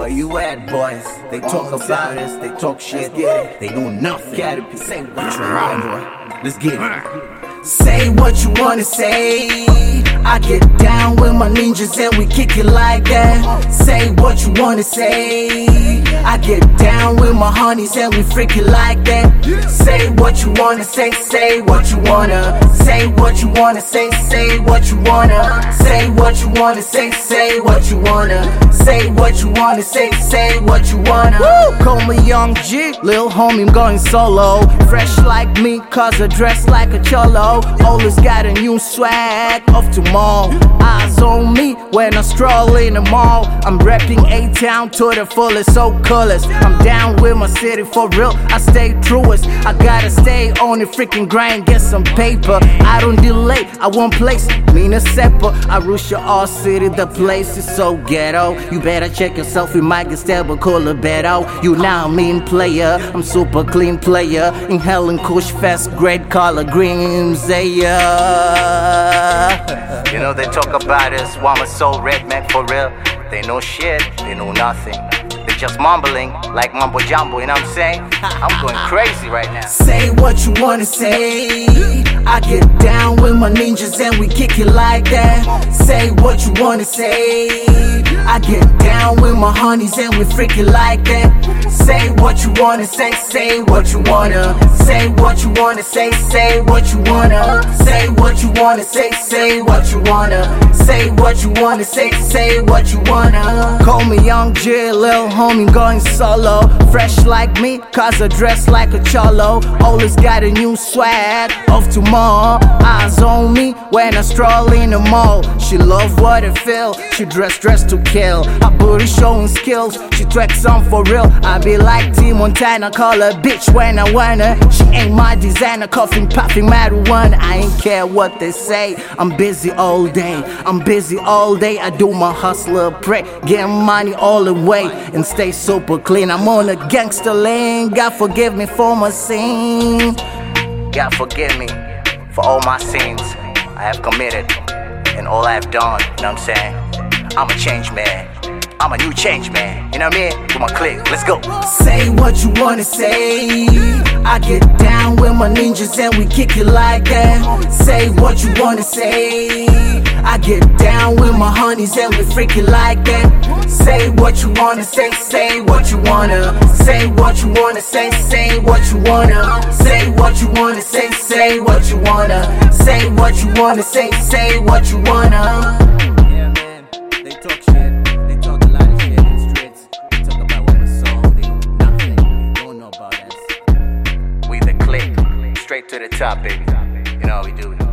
Where you at, boys? They talk about us, they talk shit. They know nothing. Gotta be say what you want, boy. Let's get it. Say what you wanna say. I get down with my ninjas and we kick it like that. Say wanna say. I get down with my honeys and we freak it like that. Say what you wanna say, say what you wanna. Say what you wanna say, say what you wanna. Say what you wanna say, say what you wanna. Say what you wanna say, say what you wanna. Woo! Call me Young G, lil homie, I'm going solo. Fresh like me, cause I dress like a cholo. Always got a new swag off tomorrow. Eyes on me when I stroll in the mall. I'm repping A Town to the fullest, so colors. I'm down with my city for real. I stay truest. I gotta stay on the freaking grind, get some paper. I don't delay, I want place. Mean a separate. I rush your all city, the place is so ghetto. You better check yourself, you might get stabbed, but call it better. You now mean player, I'm super clean player. Inhaling Kush Fest, great color green Zaya. You know they talk about us, why I'm so Redmark Foreal. They know shit, they know nothing. They just mumbling like mumbo jumbo, you know what I'm saying? I'm going crazy right now. Say what you wanna say. I get down with my ninjas and we kick it like that. Say what you wanna say. I get down with my honeys and we freak it like that. Say what you wanna say, say what you wanna. Say what you wanna say, say what you wanna. Say what you wanna say, say what you wanna. Say what you wanna say, say what you wanna. Call me Young J, lil homie, going solo. Fresh like me, cause I dress like a cholo. Always got a new swag, off to mall. Eyes on me when I stroll in the mall. She love what I feel, she dress dress to kill. Her booty showing skills, she tracks on for real. I be like T Montana, call her bitch when I wanna. She ain't my designer, coughing, puffing marijuana. I ain't care what they say. I'm busy all day, I'm busy all day. I do my hustler pray, getting money all the way, and stay super clean. I'm on a gangster lane. God forgive me for my sins. God forgive me for all my sins I have committed and all I have done. You know what I'm saying? I'm a change man. I'm a new change man. You know what I mean? With my click. Let's go. Say what you wanna say. I get down with my ninjas and we kick it like that. Say what you wanna say. I get down with my honeys and we freak it like that. Say what you wanna say, say what you wanna. Say what you wanna say, say what you wanna. Say what you wanna say, say what you wanna. Say what you wanna say, say what you wanna. Baby. You know how we do.